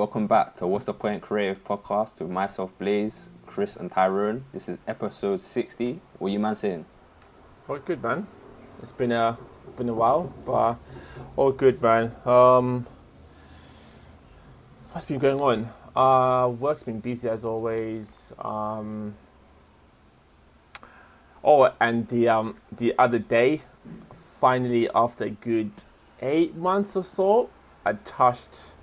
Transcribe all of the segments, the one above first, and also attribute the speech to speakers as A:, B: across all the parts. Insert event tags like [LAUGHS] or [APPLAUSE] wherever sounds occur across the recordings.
A: welcome back to What's the Point Creative Podcast with myself, Blaze, Chris, and Tyrone. This is episode 60. What you man saying?
B: All good, man. It's been a it's been a while, but all good, man. Um, what's been going on? Uh, work's been busy as always. Um, oh, and the um the other day, finally after a good eight months or so, I touched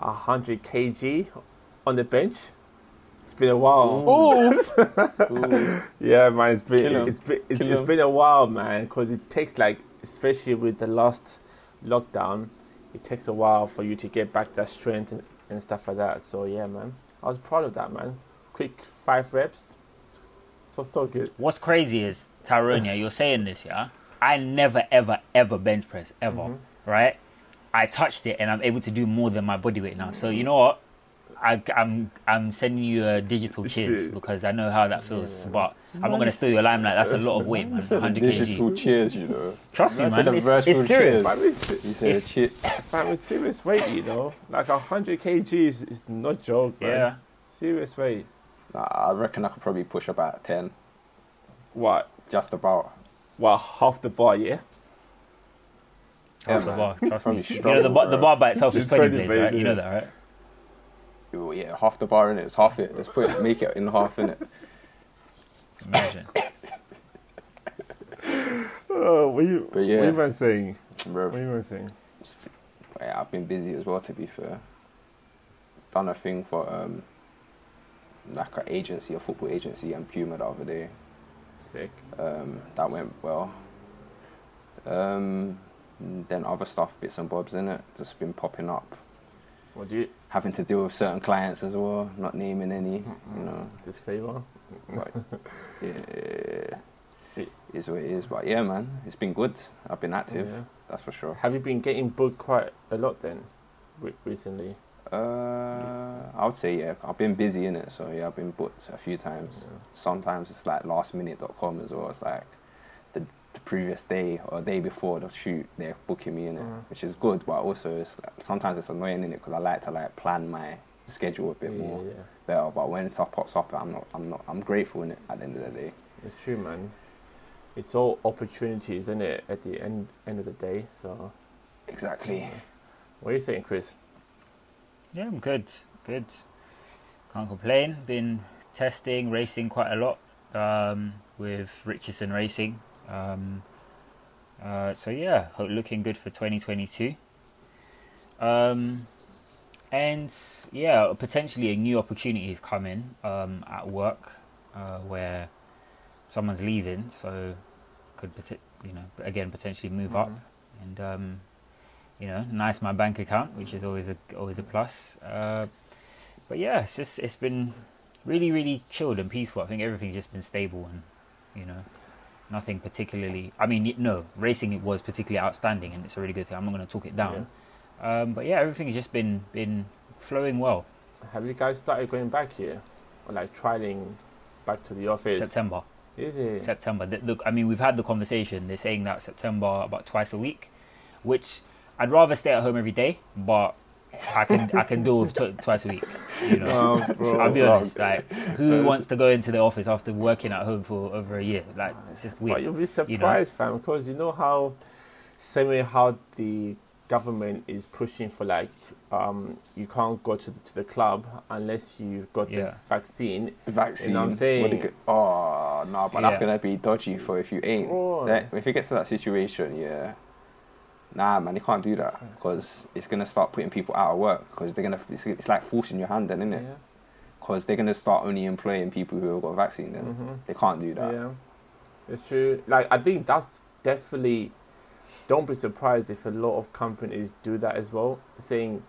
B: hundred kg on the bench. It's been a while.
A: Ooh. [LAUGHS]
B: Yeah, man, it's been
A: Kill 'em.
B: it's been it's,
A: Kill
B: it's
A: 'em.
B: been a while, man, because it takes like, especially with the last lockdown, it takes a while for you to get back that strength and, and stuff like that. So yeah, man, I was proud of that, man. Quick five reps, so so good.
C: What's crazy is Tyrone, yeah, you're saying this, yeah. I never, ever, ever bench press ever,
B: Mhm.
C: right? I touched it and I'm able to do more than my body weight now. So you know what? I, I'm I'm sending you a digital cheers
B: Shit.
C: because I know how that feels.
B: Yeah.
C: But I'm not gonna steal your limelight. That's a lot of weight, man. 100
A: Digital
C: kg.
A: cheers, you know.
C: Trust me,
A: I said
C: man. It's, it's serious.
B: Man,
A: cheers.
B: it's,
A: You
C: It's-
B: man, it's serious weight, you know. Like hundred kg is, is not joke, man.
C: Yeah.
B: Serious weight.
A: Nah, I reckon I could probably push about 10.
B: What?
A: Just about.
B: Well, half the bar, yeah.
C: Trust
A: Yeah,
C: the bar. Trust me. You know, the bar, the bar by itself is
B: It's
C: 20
B: 20
C: blades, right? You know that, right?
A: Well, yeah, half the bar in it. It's half it. Let's put it, make it in half in it.
C: Imagine. [LAUGHS]
B: Oh, what you,
A: But
B: what
A: yeah.
B: you man saying?
A: Bro,
B: What you man saying?
A: yeah, I've been busy as well, to be fair. Done a thing for um, like an agency, a football agency, and Puma the other day.
B: Sick.
A: Um, that went well. Um, then other stuff, bits and bobs in it, just been popping up.
B: What do you
A: Having to deal with certain clients as well, not naming any, you know.
B: disclaimer? [LAUGHS]
A: But yeah, it is what it is. But yeah, man, it's been good. I've been active,
B: Yeah.
A: that's for sure.
B: Have you been getting booked quite a lot then, re- recently?
A: Uh, I would say yeah. I've been busy in it, so yeah, I've been booked a few times.
B: Yeah.
A: Sometimes it's like lastminute.com as well. It's like the, the previous day or day before the shoot, they're booking me in it,
B: Mhm.
A: which is good. But also, it's like, sometimes it's annoying in it because I like to like plan my schedule a bit
B: yeah,
A: more
B: yeah,
A: better. But when stuff pops up, I'm not. I'm not. I'm grateful in it at the end of the day.
B: it's true, man. It's all opportunities, isn't it? At the end end of the day. So,
A: Exactly.
B: what are you saying, Chris?
C: Yeah, I'm good. Good. Can't complain. Been testing, racing quite a lot um, with Richardson Racing. Um, uh, so yeah, looking good for 2022. Um, and yeah, potentially a new opportunity is coming um, at work uh, where someone's leaving, so could you know again potentially move up
B: Mhm.
C: and um, you know, nice my bank account, which is always a always a plus. Uh, but yeah, it's just it's been really really chilled and peaceful. I think everything's just been stable and you know, nothing particularly. I mean, no, racing it was particularly outstanding, and it's a really good thing. I'm not going to talk it down. Um, but yeah, everything's just been been flowing well.
B: Have you guys started going back here, or like trialing back to the office?
C: September,
B: Is it?
C: September. Th- Look, I mean, we've had the conversation. They're saying that September about twice a week, which I'd rather stay at home every day, but I can I can do with tw- twice a week. You know.
B: Oh, bro. [LAUGHS]
C: I'll be honest. Like, who wants to go into the office after working at home for over a year? Like, it's just weird.
B: But you'll be surprised, fam, because you know how, same way how the government is pushing for like, um, you can't go to the, to the club unless you've got
C: Yeah.
B: the vaccine.
A: Vaccine.
B: I'm
A: what
B: saying?
A: do you get- oh no, but that's gonna be dodgy for if you ain't. That, if it gets to that situation, yeah. Nah, man, you can't do that because it's gonna start putting people out of work because they're gonna. It's, it's like forcing your hand, then, isn't it?
B: Yeah.
A: Because they're gonna start only employing people who have got a vaccine. Then
B: hmm
A: they can't do that.
B: Yeah, it's true. Like I think that's definitely. Don't be surprised if a lot of companies do that as well, saying,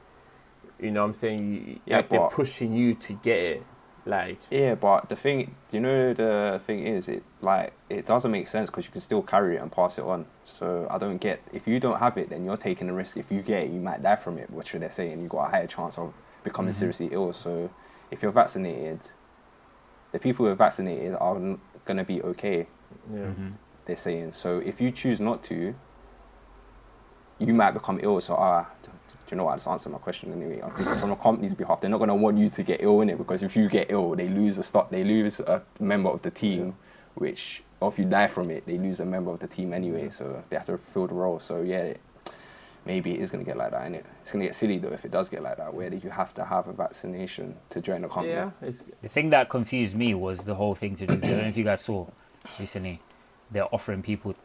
B: you know, what I'm saying, you,
A: Yeah,
B: like they're pushing you to get it. Like,
A: Yeah, but the thing, you know, the thing is, it like it doesn't make sense because you can still carry it and pass it on. So I don't get if you don't have it, then you're taking a risk. If you get it, you might die from it, which they're saying you got a higher chance of becoming
C: Mhm.
A: seriously ill. So if you're vaccinated, the people who are vaccinated are gonna be okay.
B: yeah,
C: Mhm.
A: They're saying so. If you choose not to, you might become ill. So ah, do you know what? Just answer my question anyway. I from a company's behalf, they're not gonna want you to get ill in it because if you get ill, they lose a stock, They lose a member of the team, which or if you die from it, they lose a member of the team anyway. So they have to fill the role. So yeah, it, maybe it is gonna get like that, innit? It's gonna get silly though if it does get like that, where you have to have a vaccination to join a company.
B: Yeah, it's,
C: The thing that confused me was the whole thing to do. I don't know if you guys saw recently. They're offering people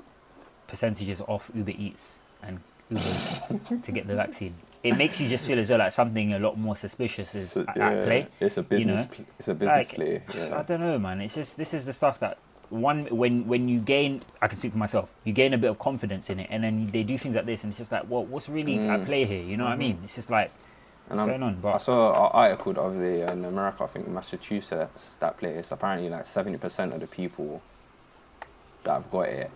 C: percentages off Uber Eats and Ubers to get the vaccine. It makes you just feel as though like something a lot more suspicious is
A: So,
C: at,
A: yeah,
C: at play.
A: It's a business.
C: know?
A: it's a business
C: Like,
A: play.
C: I don't know, man. It's just this is the stuff that one when when you gain. I can speak for myself. You gain a bit of confidence in it, and then they do things like this, and it's just like, well, what's really at
A: Mm.
C: play here? You know what I mean? It's just like
A: And
C: what's
A: I'm-
C: going on.
A: I saw an article the other day in America, I think Massachusetts, that place. Apparently, like seventy percent of the people that have got it,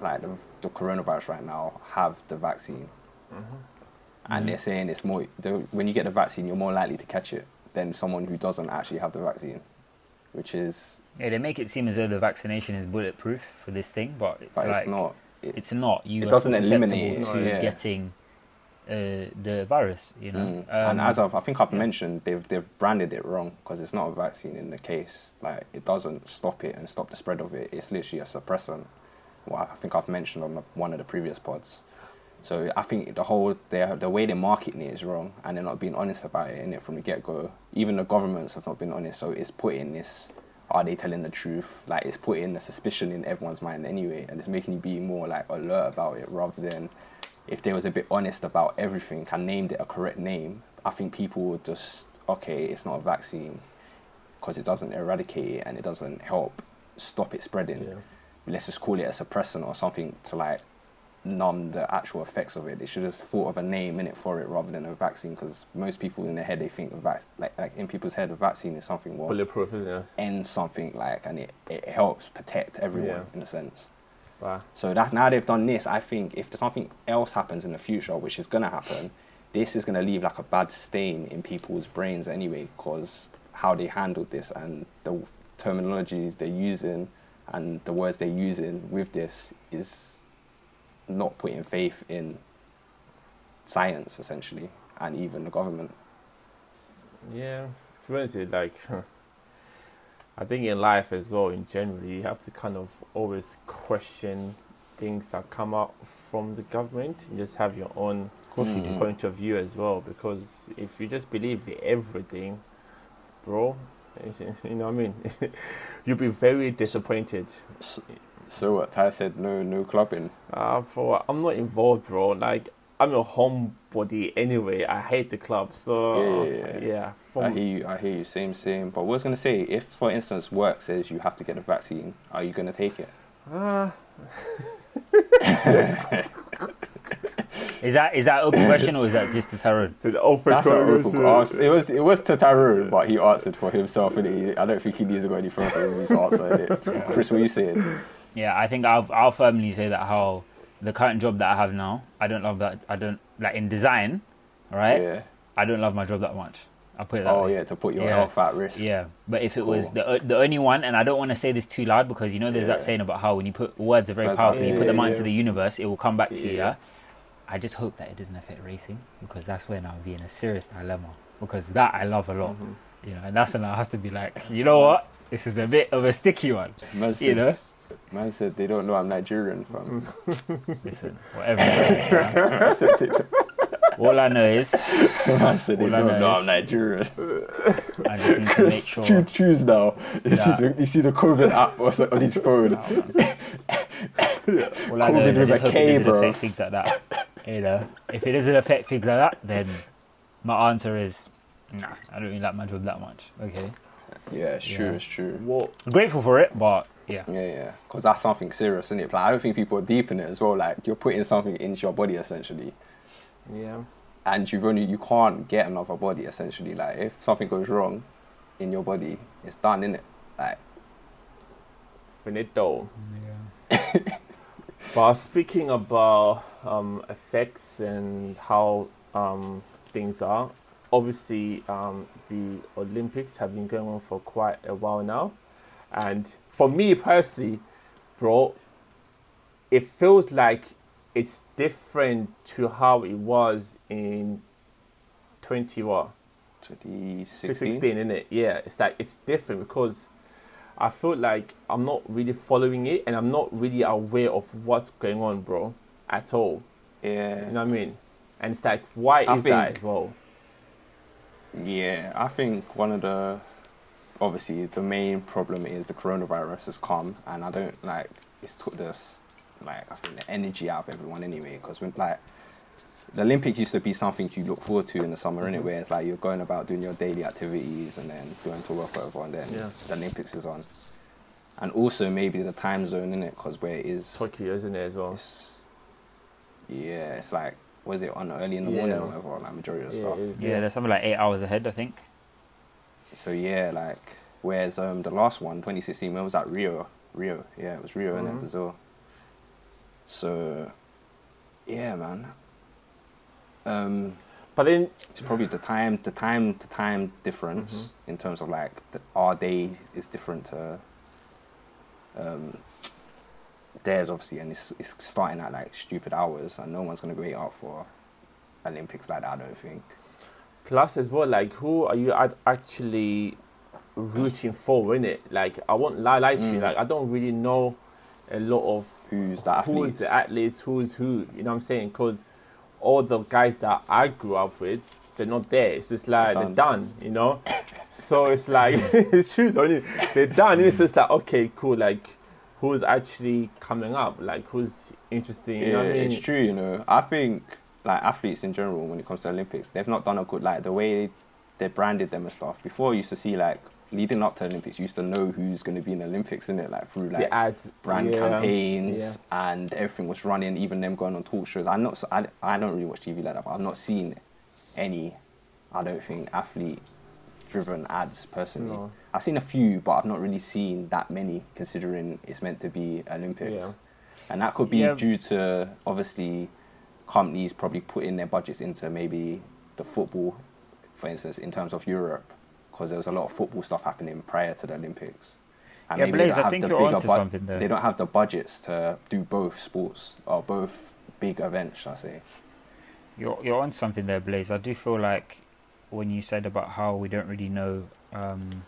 A: like the, the coronavirus right now, have the vaccine, and
C: Mhm.
A: they're saying it's more. The, when you get the vaccine, you're more likely to catch it than someone who doesn't actually have the vaccine, which is,
C: yeah, they make it seem as though the vaccination is bulletproof for this thing, but it's
A: but
C: like
A: it's not. It,
C: it's not. You
A: It
C: are still susceptible
A: eliminate
B: it,
C: to
A: yeah.
C: getting uh, the virus. You know,
A: Mm.
C: Um,
A: and as I've, I think I've
C: yeah.
A: mentioned, they've they've branded it wrong because it's not a vaccine in the case. Like it doesn't stop it and stop the spread of it. It's literally a suppressant. Well, I think I've mentioned on the, one of the previous pods. So I think the whole the the way they're marketing it is wrong, and they're not being honest about it in it from the get go. Even the governments have not been honest. So it's putting this. Are they telling the truth? Like it's putting the suspicion in everyone's mind anyway, and it's making you be more like alert about it rather than if they was a bit honest about everything and named it a correct name, I think people would just okay, it's not a vaccine because it doesn't eradicate it and it doesn't help stop it spreading.
B: yeah.
A: Let's just call it a suppressant or something to like numb the actual effects of it. They should have thought of a name in it for it rather than a vaccine because most people in their head they think a vac- like like in people's head a vaccine is something what
B: bulletproof, isn't it?
A: ends something like and it, it helps protect everyone
B: Yeah.
A: in a sense.
B: Wow.
A: So that now they've done this, I think if something else happens in the future, which is gonna happen, this is gonna leave like a bad stain in people's brains anyway, because how they handled this and the terminologies they're using and the words they're using with this is not putting faith in science essentially, and even the government.
B: Yeah, to be honest, like I think in life as well, in general, you have to kind of always question things that come out from the government. You just have your own
C: of course you.
A: Mm.
B: point of view as well, because if you just believe everything, bro, [LAUGHS] you know what I mean, [LAUGHS] you'll be very disappointed.
A: So what Ty said, no, no clubbing.
B: Uh, bro, I'm not involved, bro. Like I'm a homebody anyway. I hate the club, so
A: Yeah, yeah, yeah.
B: yeah,
A: I hear you. I hear you. Same, same. But what I was gonna say, if for instance work says you have to get a vaccine, are you gonna take it?
B: Ah, [LAUGHS]
C: Is that is that open question or is that just the tarot?
B: to the open
A: That's an open
B: question.
A: It was it was to Tyrone, but he answered for himself. And he, I don't think he needs to go any further with his answer. Chris, what are you saying?
C: Yeah, I think I'll I'll firmly say that how the current job that I have now, I don't love that. I don't like in design, right?
A: Yeah.
C: I don't love my job that much. I'll put it that
A: Oh
C: way.
A: yeah, to put your
C: Yeah.
A: health at risk.
C: Yeah, but if it was the the only one, and I don't want to say this too loud because you know there's
A: Yeah.
C: that saying about how when you put words are very
A: That's
C: powerful,
A: how-
C: you put them
A: yeah,
C: out into the universe, it will come back to you.
A: Yeah.
C: Yeah. I just hope that it doesn't affect racing because that's when I'll be in a serious dilemma because that I love a lot.
A: Mm-hmm.
C: You know, and that's when I have to be like, you know what, this is a bit of a sticky one.
A: Said,
C: You know,
A: man said they don't know I'm Nigerian. Fam. [LAUGHS]
C: listen, whatever. it is, man.
A: man said they,
C: All I know is
A: man said they
C: All
A: don't
C: know
A: know
C: is-
A: I'm Nigerian.
C: I just need to make sure.
A: choose, choose now. You see the you see the COVID app on his phone.
C: All I know
A: COVID
C: is I just
A: a
C: hope
A: K,
C: it doesn't
A: bro.
C: affect things like that. You know, if it doesn't affect things like that, then my answer is nah. I don't really like my job that much. Okay,
A: Yeah, it's true.
C: Yeah.
A: It's true.
B: What?
C: I'm grateful for it, but yeah,
A: Yeah, yeah. Because that's something serious, isn't it? Like, I don't think people are deep in it as well. Like, you're putting something into your body essentially,
B: Yeah.
A: and you've only you can't get another body essentially. Like, if something goes wrong in your body, it's done, innit? Like,
B: Finito. Yeah. [LAUGHS] but speaking about um, effects and how um, things are, obviously um, the Olympics have been going on for quite a while now, and for me personally, bro, it feels like it's different to how it was in twenty what
A: 2016.
B: 16 in it yeah it's like it's different because i feel like i'm not really following it and i'm not really aware of what's going on bro at all.
A: Yeah.
B: you know what i mean? And it's like why is
A: I
B: that as well?
A: Yeah, I think one of the obviously the main problem is the coronavirus has come, and I don't like it's took this like I think the energy out of everyone anyway. Because when like the Olympics used to be something you look forward to in the summer,
B: Mhm.
A: innit? Where it's like you're going about doing your daily activities and then going to work whatever, and then
B: Yeah.
A: the Olympics is on. And also maybe the time zone in it, because where it is,
B: tokyo isn't it as well
A: it's, yeah, it's like was it on early in the
B: Yeah.
A: morning or whatever, like majority of
B: yeah,
A: stuff.
B: it is,
C: Yeah, there's something like eight hours ahead, I think.
A: So yeah, like whereas um the last one, 2016, when was that? Rio, Rio, yeah, it was Rio in
B: Mhm.
A: Brazil. So yeah, man. Um,
B: but then
A: it's probably the time, the time, the time difference
B: Mhm.
A: in terms of like the, our day is different to um theirs obviously, and it's it's starting at like stupid hours, and no one's gonna wait out for Olympics like that. I don't think.
B: Plus as well like who are you actually rooting for in it like i won't lie, lie to you
A: Mm.
B: like i don't really know a lot of
A: Who's the athletes?
B: who's the athletes, who's who. You know what I'm saying? Because all the guys that I grew up with, they're not there. It's just like they're
A: Done.
B: done, you know. so it's like [LAUGHS] it's true, don't it? They're done. It's just like okay, cool. Like who's actually coming up? Like who's interesting? You
A: yeah,
B: know what I mean?
A: it's true. You know, I think like athletes in general, when it comes to Olympics, they've not done a good like the way they branded them and stuff. Before, you used to see like leading up to Olympics, you used to know who's going to be in the Olympics in it, like through like
B: the ads,
A: brand
B: yeah,
A: campaigns
B: yeah.
A: and everything was running. Even them going on talk shows. I'm not. I, I don't really watch TV like that. But I've not seen any. I don't think athlete driven ads personally.
B: No.
A: I've seen a few, but I've not really seen that many considering it's meant to be Olympics.
B: Yeah.
A: And that could be due to obviously companies probably putting their budgets into maybe the football, for instance, in terms of Europe, because there was a lot of football stuff happening prior to the Olympics. And
C: Yeah, Blaze,
A: don't
C: I
A: have
C: think
A: the
C: you're onto
A: bud-
C: something there.
A: They don't have the budgets to do both sports or both big events, shall I say.
C: You're you're on something there, Blaze. I do feel like when you said about how we don't really know, um,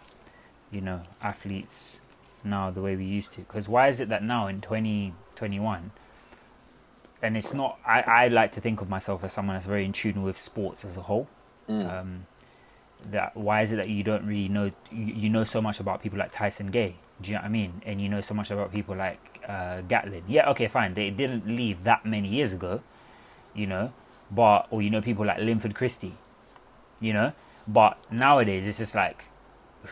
C: you know, athletes now the way we used to. Because why is it that now in 2021, and it's not. I I like to think of myself as someone that's very in tune with sports as a whole.
A: Mm.
C: Um, that why is it that you don't really know you, you know so much about people like Tyson Gay? Do you know what I mean? And you know so much about people like uh, Gatlin. Yeah, okay, fine. They didn't leave that many years ago, you know, but or you know people like Linford Christie, you know. But nowadays it's just like,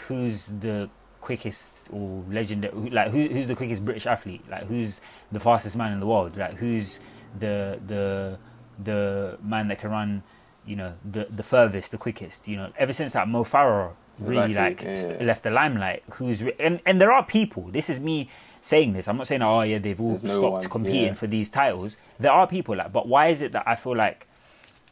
C: who's the quickest or legendary? Like who, who's the quickest British athlete? Like who's the fastest man in the world? Like who's the the the man that can run you know the the furthest, the quickest. You know, ever since that Mo Farah really
A: Exactly,
C: like
A: yeah, yeah.
C: left the limelight, who's re- and and there are people. This is me saying this. I'm not saying oh yeah they've all
A: There's
C: stopped
A: one,
C: competing
A: yeah.
C: for these titles. There are people like, but why is it that I feel like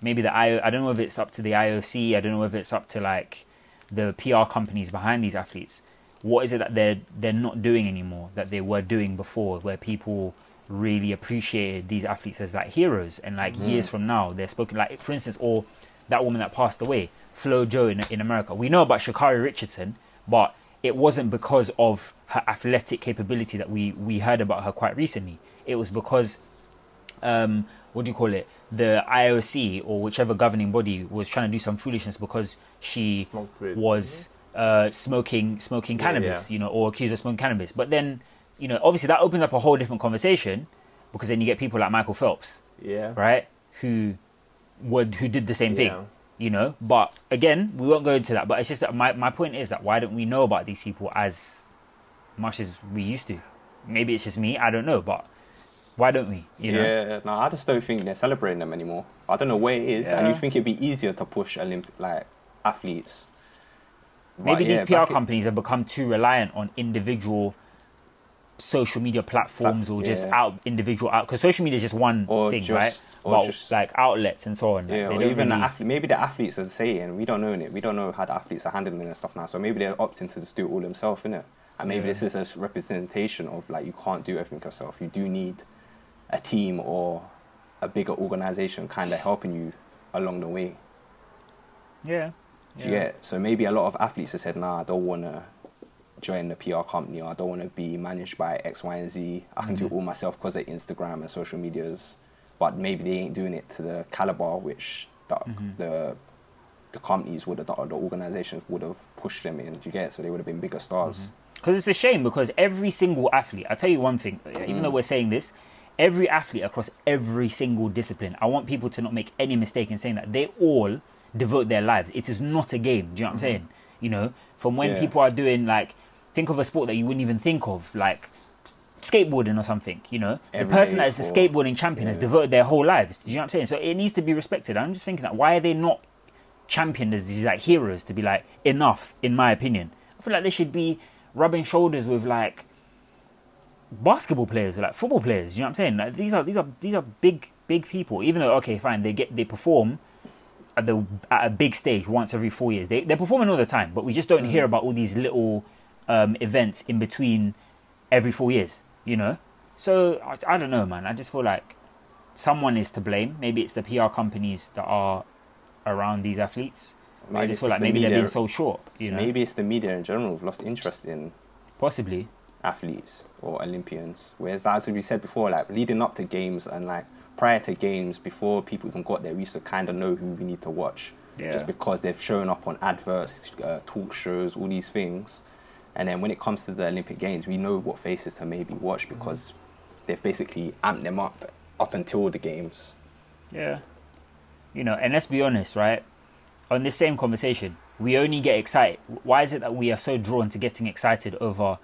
C: maybe the I I don't know if it's up to the IOC. I don't know if it's up to like the PR companies behind these athletes. What is it that they're they're not doing anymore that they were doing before, where people really appreciated these athletes as like heroes, and like
A: Mm.
C: years from now they're spoken like for instance, or that woman that passed away, Flo Jo in in America. We know about Sha'Carri Richardson, but it wasn't because of her athletic capability that we we heard about her quite recently. It was because um, what do you call it? The IOC or whichever governing body was trying to do some foolishness because she was uh, smoking smoking
B: Yeah,
C: cannabis,
B: yeah.
C: you know, or accused of smoking cannabis. But then, you know, obviously that opens up a whole different conversation because then you get people like Michael Phelps,
B: Yeah.
C: right, who would who did the same thing,
B: Yeah.
C: you know. But again, we won't go into that. But it's just that my my point is that why don't we know about these people as much as we used to? Maybe it's just me. I don't know, but why don't we? You know.
A: yeah, no, I just don't think they're celebrating them anymore. I don't know where it is, and you think it'd be easier to push Olymp- like athletes.
C: Maybe
A: But
C: these
A: yeah,
C: PR companies have become too reliant on individual social media platforms or just
A: yeah.
C: out individual out because social media is just one
A: Or
C: thing,
A: just-
C: right?
A: or
C: But
A: just-
C: like outlets and so on.
A: Yeah, or even
C: really,
A: the athlete, maybe the athletes are saying we don't know it. We don't know how the athletes are handling it and stuff now. So maybe they're opting to just do it all themselves, innit? And maybe
B: Yeah.
A: this is a representation of like you can't do everything yourself. You do need a team or a bigger organization kind of helping you along the way.
C: Yeah.
A: yeah. So maybe a lot of athletes have said, "Nah, I don't want to join the PR company, or I don't want to be managed by X, Y, and Z. I can do it all myself because of Instagram and social medias." But maybe they ain't doing it to the caliber which the
C: Mhm.
A: the, the companies would have, the, the organizations would have pushed them in. Do you get? So they would have been bigger stars. Mm-hmm.
C: Because it's a shame because every single athlete, I'll tell you one thing, even though mm. we're saying this, every athlete across every single discipline, I want people to not make any mistake in saying that they all devote their lives. It is not a game. Do you know what I'm mm-hmm. saying? You know, from when
A: Yeah.
C: people are doing like, think of a sport that you wouldn't even think of, like skateboarding or something, you know? The person that is a skateboarding champion has devoted their whole lives. Do you know what I'm saying? So it needs to be respected. I'm just thinking that why are they not championed as these like heroes to be like enough in my opinion i feel like they should be rubbing shoulders with like basketball players or like football players you know what i'm saying like these are these are these are big big people even though okay fine they get they perform at the at a big stage once every four years they, they're performing all the time but we just don't hear about all these little um, events in between every four years you know so I, I don't know man i just feel like someone is to blame maybe it's the pr companies that are around these athletes I just feel like
A: the
C: maybe they're
A: media-
C: being so short, you know.
A: Maybe it's the media in general who've lost interest in
C: Possibly.
A: athletes or Olympians. Whereas, as we said before, like leading up to games and like prior to games, before people even got there, we used to kind of know who we need to watch.
C: Yeah.
A: Just because they've shown up on adverts, uh, talk shows, all these things. And then when it comes to the Olympic Games, we know what faces to maybe watch because they've basically amped them up up until the games.
C: Yeah. You know, and let's be honest, right? On this same conversation, we only get excited. Why is it that we are so drawn to getting excited over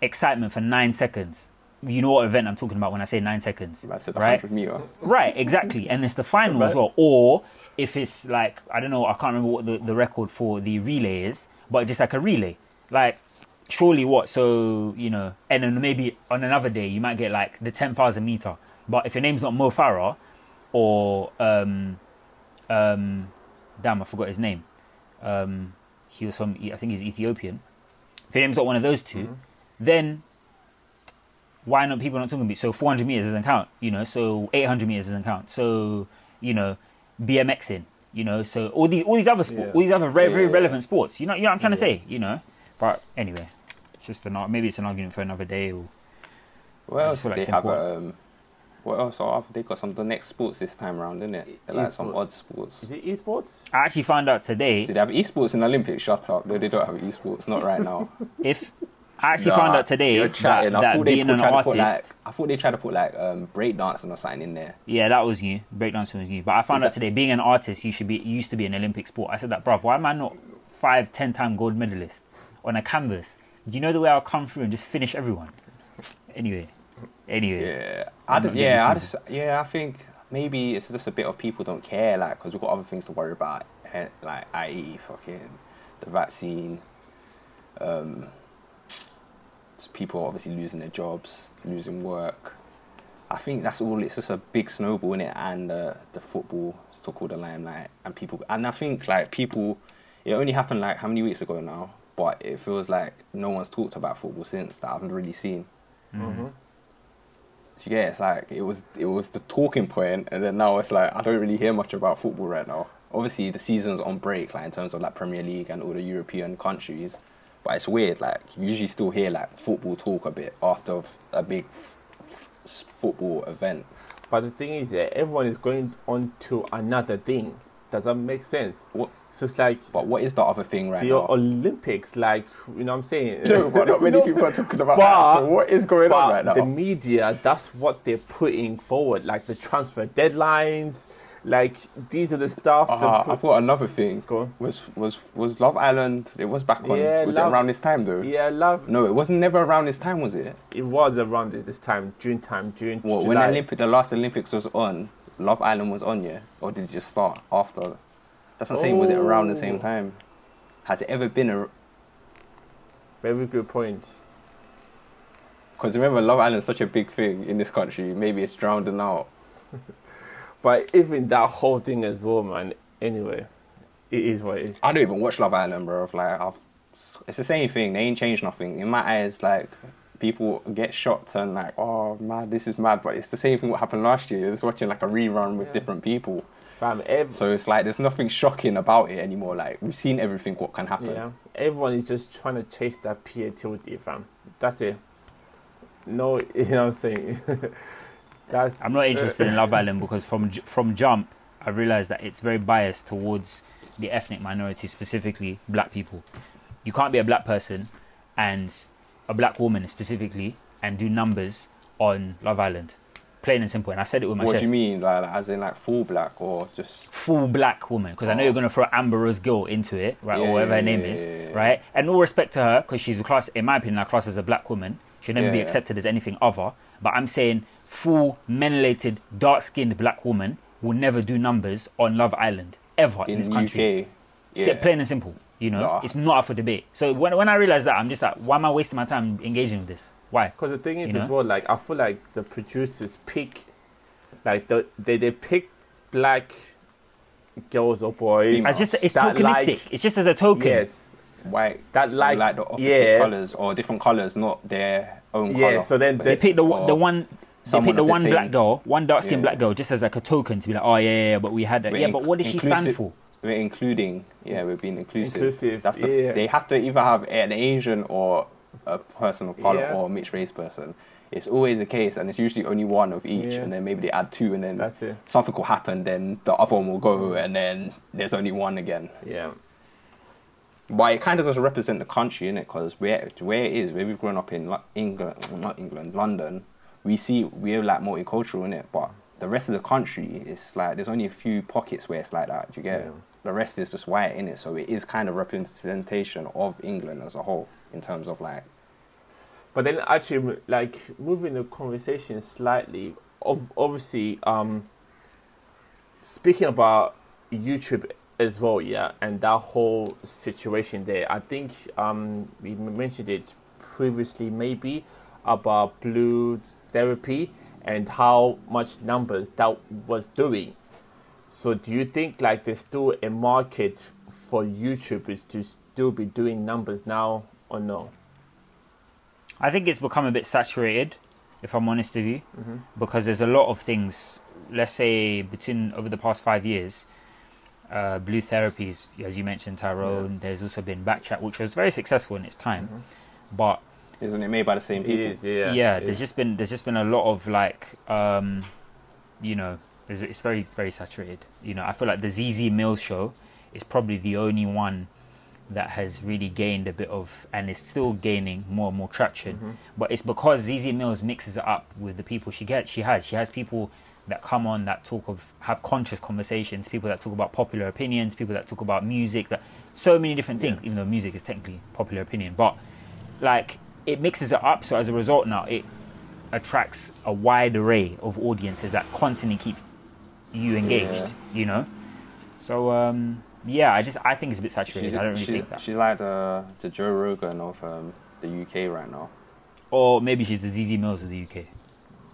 C: excitement for nine seconds? You know what event I'm talking about when I say nine seconds,
A: Like I said, the
C: right?
A: 100 meter.
C: Right, exactly. And it's the final as well. Or if it's like, I don't know, I can't remember what the, the record for the relay is, but just like a relay. Like, surely what? So, you know, and then maybe on another day you might get like the 10,000 meter. But if your name's not Mo Farah or, um, um, damn, I forgot his name. Um, he was from, I think he's Ethiopian. If your name's not one of those 2 then why not people not talking about it? So 400 meters doesn't count, you know. So 800 meters doesn't count. So you know, BMXing, you know. So all these all these other sports,
B: Yeah.
C: all these other very very
A: Yeah.
C: relevant sports. You know, you know what I'm trying to say, you know. But anyway, it's just an ar- maybe it's an argument for another day. Or
A: What else do
C: like
A: they have?
C: important.
A: Um, what else? Oh, they got some the next sports this time around, didn't it? They're like some odd sports.
B: Is it esports?
C: I actually found out today
A: Do they have esports in Olympics? Shut up. No, they don't have esports. Not right now. [LAUGHS]
C: if I actually
A: Nah,
C: found out today that.
A: I
C: that
A: thought they
C: being
A: put-
C: an
A: to
C: artist,
A: put, like, I thought they tried to put like um, breakdancing or something in there.
C: yeah, that was new. Breakdancing was new. But I found
A: Is
C: out
A: that-
C: today being an artist, you should be used to be an Olympic sport. I said that, bruv, why am I not five, ten time gold medalist on a canvas? Do you know the way I'll come through and just finish everyone? Anyway, anyway,
A: Yeah,
C: I'm
A: I
C: not
A: don't, yeah, I just, yeah, I think maybe it's just a bit of people don't care, like, because we've got other things to worry about, eh, like, i.e., fucking the vaccine, um, just people obviously losing their jobs, losing work. I think that's all. It's just a big snowball in it, and uh, the football took all the limelight, and people, and I think like people, it only happened like how many weeks ago now, but it feels like no one's talked about football since that I haven't really seen.
B: Mm-hmm.
A: So yeah, it's like it was it was the talking point, and then now it's like I don't really hear much about football right now. Obviously, the season's on break, like in terms of like Premier League and all the European countries. But it's weird, like you usually still hear like football talk a bit after a big f- f- football event.
B: But the thing is, yeah, everyone is going on to another thing. Does that make sense?
A: What?
B: It's like
A: But what is the other thing right
B: the
A: now?
B: Olympics, like you know what I'm saying? [LAUGHS]
A: no, but not many [LAUGHS] people are talking about
B: But-
A: that. So what is going on right now?
B: the media, that's what they're putting forward, like the transfer deadlines, like these are the stuff.
A: Uh, I thought another thing was was was Love Island. It was back on.
B: Yeah,
A: was
B: Love-
A: it around this time though?
B: yeah, love.
A: No, it wasn't never around this time, was it?
B: It was around this, this time, June time, June.
A: Well,
B: July.
A: when the Olympic, the last Olympics was on, Love Island was on, yeah, or did it just start after? That's what I'm saying. Was it around the same
B: Oh.
A: time? Has it ever been a?
B: Very good point.
A: Because remember, Love Island's such a big thing in this country. Maybe it's drowning out. [LAUGHS]
B: But even that whole thing as well, man. Anyway, it is what it is.
A: I don't even watch Love Island, bro. Like, I've, it's the same thing. They ain't changed nothing. In my eyes, like, people get shocked and like, oh man, this is mad. But it's the same thing what happened last year. You're just watching like a rerun with
B: Yeah.
A: different people.
B: Fam, ev-
A: So it's like there's nothing shocking about it anymore. Like we've seen everything what can happen.
B: yeah, everyone is just trying to chase that creativity, fam. That's it. No, [LAUGHS] you know what I'm saying. [LAUGHS] That's.
C: I'm not interested in Love [LAUGHS] Island because from from jump, I realized that it's very biased towards the ethnic minority, specifically black people. You can't be a black person and a black woman specifically and do numbers on Love Island. Plain and simple. And I said it with my
A: What
C: chest.
A: do you mean, like, like, as in like full black or just?
C: Full black woman, because I know
A: Oh.
C: you're going to throw Amber Rose Gill into it, right,
A: Yeah,
C: or whatever her
A: yeah,
C: name
A: yeah,
C: is,
A: yeah, yeah.
C: right? And all respect to her, because she's a class, in my opinion, a class as a black woman. She'll never be
A: Yeah.
C: accepted as anything other. But I'm saying full, melated, dark skinned black woman will never do numbers on Love Island, ever in,
A: in
C: this
A: the
C: country.
A: UK.
C: Say
A: Yeah.
C: Plain and simple. You know,
A: Nah.
C: it's not up for debate. So when, when I realized that, I'm just like, why am I wasting my time engaging with this? Why?
B: Because the thing is,
C: You
B: as
C: know?
B: well, like I feel like the producers pick, like the, they they pick black girls or boys.
C: It's just it's
B: that
C: tokenistic.
B: like-
C: it's just as a token.
B: Yes,
A: White,
B: that like,
A: like, the opposite
B: yeah,
A: colors or different colors, not their own
B: Yeah,
A: color.
B: so then they
C: They pick the
A: it's
C: one-
A: for
C: the one. They
A: someone
C: pick the
A: of the
C: one black girl, one dark skinned
A: Yeah.
C: black girl, just as like a token to be like, oh yeah, yeah, yeah but we had that.
A: We're
C: Yeah,
A: inc-
C: but what does she stand for?
A: We're including, yeah, we're being inclusive.
B: Inclusive,
A: That's the,
B: yeah.
A: They have to either have an Asian or a person of color
B: Yeah.
A: or a mixed race person. It's always the case, and it's usually only one of each,
B: Yeah.
A: and then maybe they add two, and then
B: That's it.
A: something will happen, then the other one will go, and then there's only one again.
B: Yeah,
A: But it kind of doesn't represent the country, innit? Because where where it is, where we've grown up in England, not England, London, we see we're like multicultural, innit? But the rest of the country is like there's only a few pockets where it's like that. Do you get? it? The rest is just white, in it. So it is kind of representation of England as a whole in terms of like
B: but then actually, like moving the conversation slightly. Of obviously, um, speaking about YouTube as well, yeah, and that whole situation there. I think um, we mentioned it previously, maybe about blue therapy and how much numbers that was doing. So, do you think like there's still a market for YouTubers to still be doing numbers now or no?
C: I think it's become a bit saturated, if I'm honest with you,
B: Mm-hmm.
C: because there's a lot of things. Let's say between over the past five years, uh, blue therapies, as you mentioned, Tyrone. There's also been Backchat, which was very successful in its time, but
A: isn't it made by the same people?
B: is, yeah.
C: yeah,
B: It
C: there's
B: is.
C: just been there's just been a lot of like um you know there's, it's very very saturated. You know i feel like the ZeZe Millz show is probably the only one that has really gained a bit of and is still gaining more and more traction.
B: Mm-hmm.
C: but it's because ZeZe Millz mixes it up with the people she gets she has. She has people that come on that talk of have conscious conversations people that talk about popular opinions people that talk about music that so many different things even though music is technically popular opinion. But like it mixes it up so as a result now it attracts a wide array of audiences that constantly keep you engaged
A: Yeah.
C: you know so um yeah i just i think it's a bit saturated
A: She's,
C: i don't really think that
A: she's like the, the Joe Rogan of um, the UK right now.
C: or maybe she's the ZeZe Millz of the uk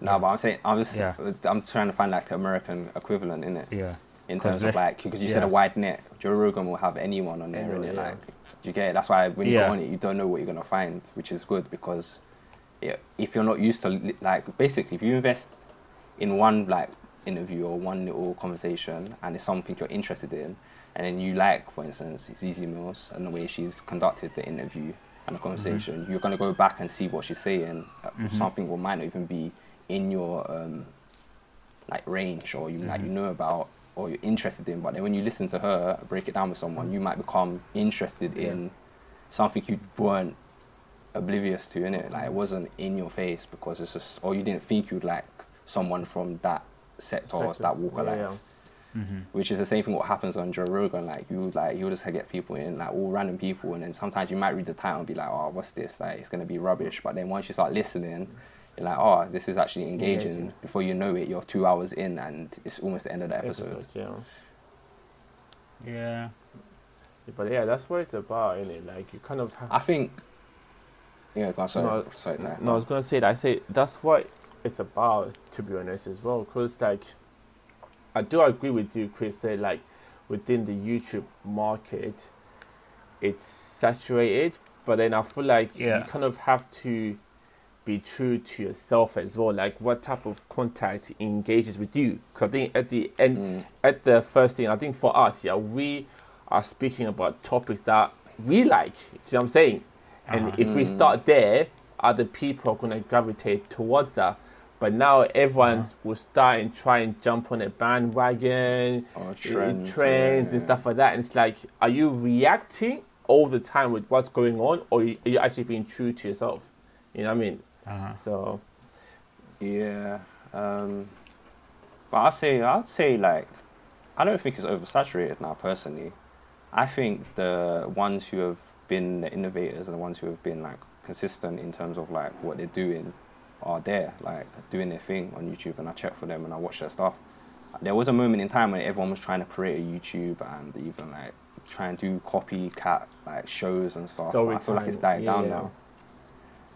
A: No, but I'm saying I'm just
C: Yeah.
A: I'm trying to find like the American equivalent in it.
C: yeah
A: In terms of like because you said a wide net. Joe Rogan will have anyone on there,
B: yeah.
A: Like, do you get it? That's why when you
C: Yeah.
A: go on it, you don't know what you're gonna find, which is good because yeah, if you're not used to like basically if you invest in one like interview or one little conversation and it's something you're interested in, and then you like, for instance, ZeZe Millz and the way she's conducted the interview and the conversation, you're gonna go back and see what she's saying. Uh,
C: Mhm.
A: Something will might not even be in your um, like range or you like you know about or you're interested in. But then when you listen to her break it down with someone, you might become interested in something you weren't oblivious to in it. Like it wasn't in your face because it's just or you didn't think you'd like someone from that sector or
B: Sector.
A: that walk of
B: Yeah,
A: life.
C: mm-hmm.
A: Which is the same thing what happens on Joe Rogan. Like you like you just get people in like all random people, and then sometimes you might read the title and be like, oh, what's this? Like it's gonna be rubbish. But then once you start listening, you're like, oh, this is actually engaging.
B: Engaging.
A: Before you know it, you're two hours in, and it's almost the end of the episode.
B: Episode, yeah.
C: yeah
B: But yeah, that's what it's about, isn't it? Like you kind of have.
A: I think. Yeah, go on, sorry,
B: No,
A: sorry. Ty.
B: No, I was gonna say that. I say that's what it's about, to be honest, as well. Cause like, I do agree with you, Chris. Say like, within the YouTube market, it's saturated. But then I feel like
C: Yeah.
B: you kind of have to be true to yourself as well. Like what type of contact engages with you? Because I think at the end,
A: Mm.
B: at the first thing, I think for us, yeah, we are speaking about topics that we like. Do you know what I'm saying? And
C: Uh-huh.
B: if we start there, other people are gonna gravitate towards that. But now everyone's will start and try and jump on a bandwagon,
A: Or trends,
B: trends and stuff like that. And it's like, are you reacting all the time with what's going on, or are you actually being true to yourself? You know what I mean?
C: Uh-huh.
B: So
A: Yeah. Um, but I'd say I'd say like I don't think it's oversaturated now personally. I think the ones who have been the innovators and the ones who have been like consistent in terms of like what they're doing are there, like doing their thing on YouTube and I check for them and I watch their stuff. There was a moment in time when everyone was trying to create a YouTube and even like try and do copycat like shows and stuff. I feel like it's died down
B: yeah.
A: now.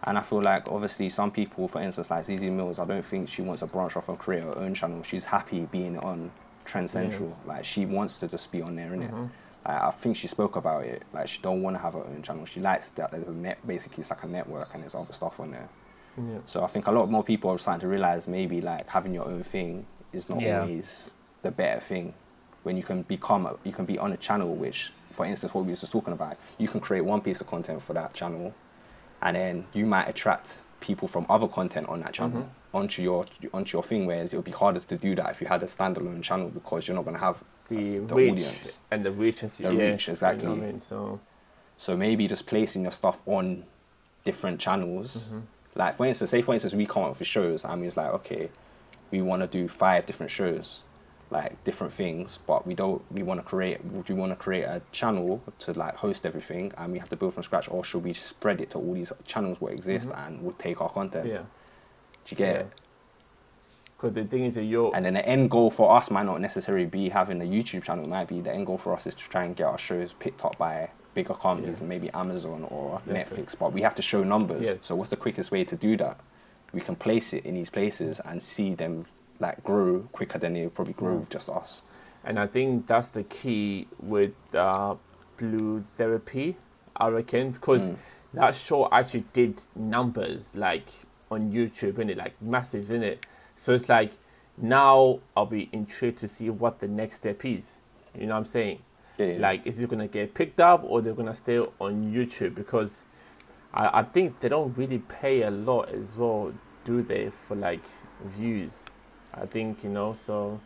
A: And I feel like obviously some people, for instance, like ZeZe Millz, I don't think she wants to branch off and create her own channel. She's happy being on Trend Central. Like she wants to just be on there, innit?
B: Mhm.
A: Like, I think she spoke about it. Like she don't want to have her own channel. She likes that there's a net. Basically, it's like a network and there's other stuff on there.
B: Yeah.
A: So I think a lot more people are starting to realize maybe like having your own thing is not
C: Yeah.
A: always the better thing. When you can become, a, you can be on a channel which, for instance, what we were just talking about, you can create one piece of content for that channel, and then you might attract people from other content on that channel
B: Mhm.
A: onto your onto your thing. Whereas it would be harder to do that if you had a standalone channel because you're not going to have.
B: the,
A: The
B: reach
A: audience.
B: and the reach and
A: The
B: yes,
A: reach,
B: you know
A: exactly.
B: what I mean? So
A: So maybe just placing your stuff on different channels.
B: mhm.
A: Like for instance, say for instance we come up with shows and it's like, okay, we want to do five different shows, like different things, but we don't. We want to create. Would we want to create a channel to like host everything, and we have to build from scratch, or should we spread it to all these channels what exist
B: Mhm.
A: and would take our content?
B: yeah.
A: Do you get
B: Yeah.
A: it?
B: Because the thing is that you're
A: And then the end goal for us might not necessarily be having a YouTube channel. It might be the end goal for us is to try and get our shows picked up by bigger companies,
B: Yeah.
A: maybe Amazon or
B: Definitely.
A: Netflix. But we have to show numbers.
B: Yes.
A: So what's the quickest way to do that? We can place it in these places and see them like grow quicker than they probably grow
B: Mm.
A: with just us.
B: And I think that's the key with uh, Blue Therapy, I reckon, because
A: Mm.
B: that show actually did numbers like on YouTube, innit? Like massive, innit? So it's like now I'll be intrigued to see what the next step is. You know what I'm saying?
A: Yeah, yeah.
B: Like, is it gonna get picked up or they're gonna stay on YouTube? Because I, I think they don't really pay a lot as well, do they, for like views? I think you know, so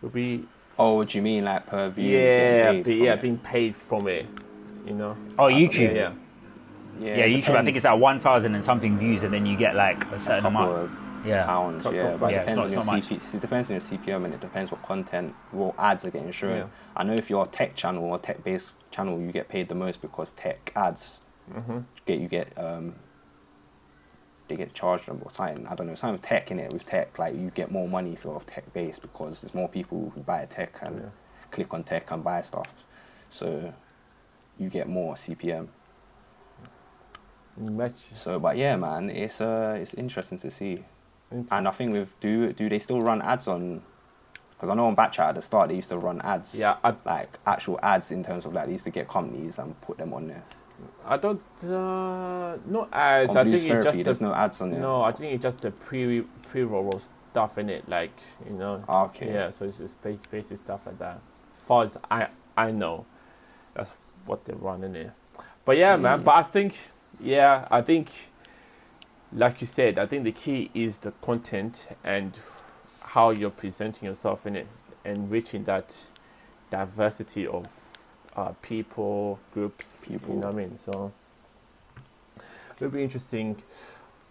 B: it'll be
A: oh, what do you mean like per view?
B: yeah, be, yeah,
A: it?
B: being paid from it, you know.
C: Oh,
B: Yeah,
C: YouTube.
B: yeah.
C: Yeah, YouTube. I think
A: depends.
C: it's like one thousand and something views, and then you get like a certain
A: couple
C: amount.
A: of
C: Yeah.
A: pounds,
B: Couple
A: yeah. But
C: Yeah,
A: it
C: it's
A: depends
C: not-
A: on your
C: it's.
A: CP, it depends on your CPM and it depends what content, what ads are getting shown.
B: Yeah.
A: I know if you're a tech channel or tech based channel, you get paid the most because tech ads
B: hmm
A: get you get um they get charged or something. I don't know, something with tech in it. With tech, like you get more money if you're tech based because there's more people who buy tech and
B: Yeah.
A: click on tech and buy stuff. So you get more CPM.
B: Match.
A: So, but yeah, man, it's uh, it's interesting to see. And I think with do do they still run ads on? Because I know on Backchat at the start they used to run ads.
B: Yeah, I,
A: Like actual ads in terms of like they used to get companies and put them on there.
B: I don't uh, no ads.
A: on
B: I think it's just
A: there's
B: the,
A: no ads on there.
B: no. I think it's just the pre pre roll stuff in it, like you know.
A: Okay.
B: Yeah, so it's just basic stuff like that. Far as I I know, that's what they run in there. But yeah, man.
A: Mm.
B: But I think yeah, I think like you said, I think the key is the content and how you're presenting yourself in it and reaching that diversity of uh, people, groups,
A: People.
B: You know what I mean? So it'll be interesting.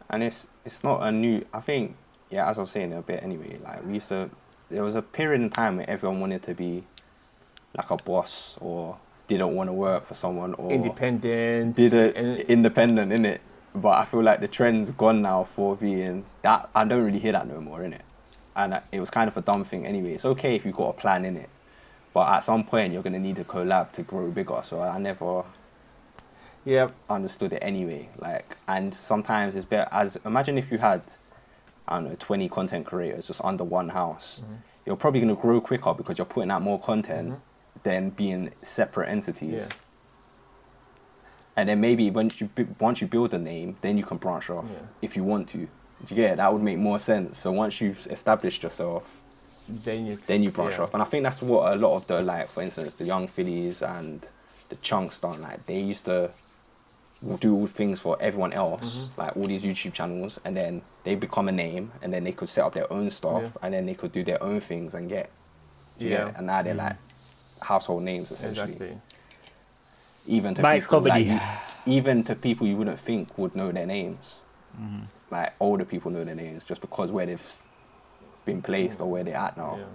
A: and it's it's not a new. I think yeah, as I was saying a bit anyway. Like we used to, there was a period in time where everyone wanted to be like a boss or didn't want to work for someone or
B: Independent.
A: did it independent in it. But I feel like the trend's gone now for being that. I don't really hear that no more in it, and it was kind of a dumb thing anyway. It's okay if you've got a plan in it, but at some point you're gonna need a collab to grow bigger. So I never
B: yeah,
A: understood it anyway. Like, and sometimes it's better as imagine if you had, I don't know, twenty content creators just under one house.
B: Mm-hmm.
A: You're probably gonna grow quicker because you're putting out more content
B: Mhm.
A: than being separate entities.
B: Yeah.
A: And then maybe once you once you build a name, then you can branch off
B: Yeah.
A: if you want to. Get it? That would make more sense. So once you've established yourself,
B: Then you
A: then you branch
B: yeah.
A: off. And I think that's what a lot of the like, for instance, the Yung Fillys and the Chunkz done. Like they used to do all things for everyone else,
B: Mhm.
A: like all these YouTube channels, and then they become a name, and then they could set up their own stuff,
B: Yeah.
A: and then they could do their own things and get, get
B: Yeah.
A: it? And now they're
C: Mm.
A: like household names essentially.
B: Exactly.
A: Even to
C: Mike's
A: people, like, you- even to people you wouldn't think would know their names.
C: Mhm.
A: Like older people know their names just because where they've been placed or where they're at now.
B: Yeah.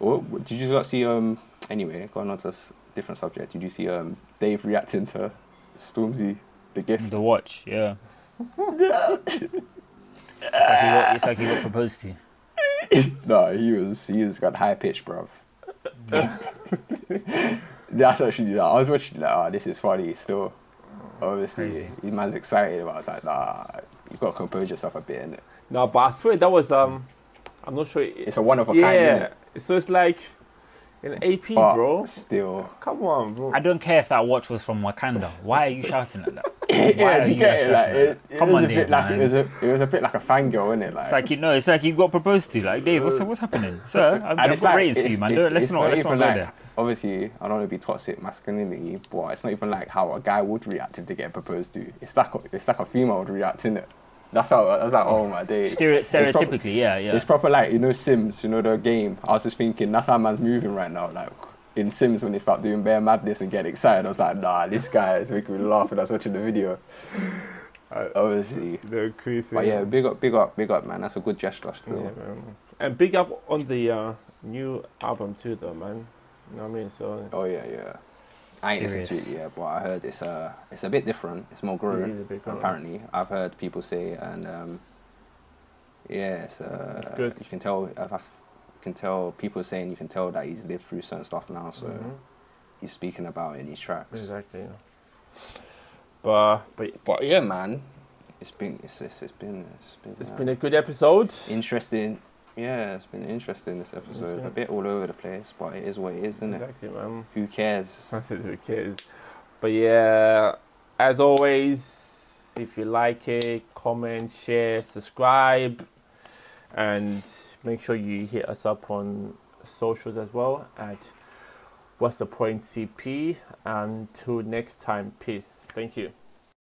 A: Oh, did you not see? Um. Anyway, going on to a s- different subject. Did you see um Dave reacting to Stormzy the gift?
C: The watch, yeah. [LAUGHS] it's, like he got, it's like he got proposed to. [LAUGHS]
A: no, he was he was got high pitch, bruv. [LAUGHS] That's actually like, I was watching like, oh, this is funny. Still, obviously,
C: Crazy.
A: he man's excited about. It. I was like, nah, you got to compose yourself a bit. Innit?
B: No, but I swear that was um, I'm not sure. It,
A: It's a one of a
B: yeah.
A: kind, innit?
B: So it's like an AP,
A: But
B: bro.
A: Still,
B: Come on, bro.
C: I don't care if that watch was from Wakanda. Why are you shouting at that?
A: Yeah, do you
C: you
A: get it? Like, it, it
C: Come
A: was
C: on,
A: a bit like
C: man.
A: it was a it was a bit like a fangirl, innit? Like,
C: It's like you know, it's like you got proposed to. Like Dave, what's what's happening, [LAUGHS] sir? I've,
A: And
C: I've got
A: like-
C: ratings for you, man.
A: it's-
C: let's
A: it's
C: not let's not go
A: like,
C: there.
A: Obviously, I don't want to be toxic masculinity, but it's not even like how a guy would react if they get proposed to. It's like a, it's like a female would react, innit? That's how. That's like, oh my day. [LAUGHS]
C: Stereo,
A: It's proper-
C: stereotypically, yeah, yeah.
A: It's proper like you know Sims, you know the game. I was just thinking that's how man's moving right now. Like in Sims when they start doing bare madness and get excited, I was like, nah, this guy is making me laugh when I was watching the video.
B: Uh,
A: Obviously,
B: They're crazy.
A: but yeah, big up, big up, big up, man. That's a good gesture still.
B: Yeah. And big up on the uh, new album too, though, man. You know what I mean? So
A: Oh yeah, yeah. I ain't listened to it yet, but I heard it's uh it's a bit different. It's more
B: it
A: groove.
B: is a big one.
A: apparently i've heard people say and um yeah it's, uh,
B: That's good.
A: you can tell I've, you can tell people saying you can tell that he's lived through certain stuff now so
B: Mhm.
A: he's speaking about it in his tracks
B: Exactly. Yeah. But but
A: but yeah man it's been it's, it's, it's been it's been,
B: it's
A: uh,
B: been a good episode.
A: interesting yeah it's been interesting this episode
B: Yeah.
A: a bit all over the place but it is what it is isn't it
B: Exactly, man.
A: who cares
B: I [LAUGHS] said who cares? But yeah, as always, if you like it, comment, share, subscribe, and make sure you hit us up on socials as well at What's the Point CP. Until next time, peace. Thank you.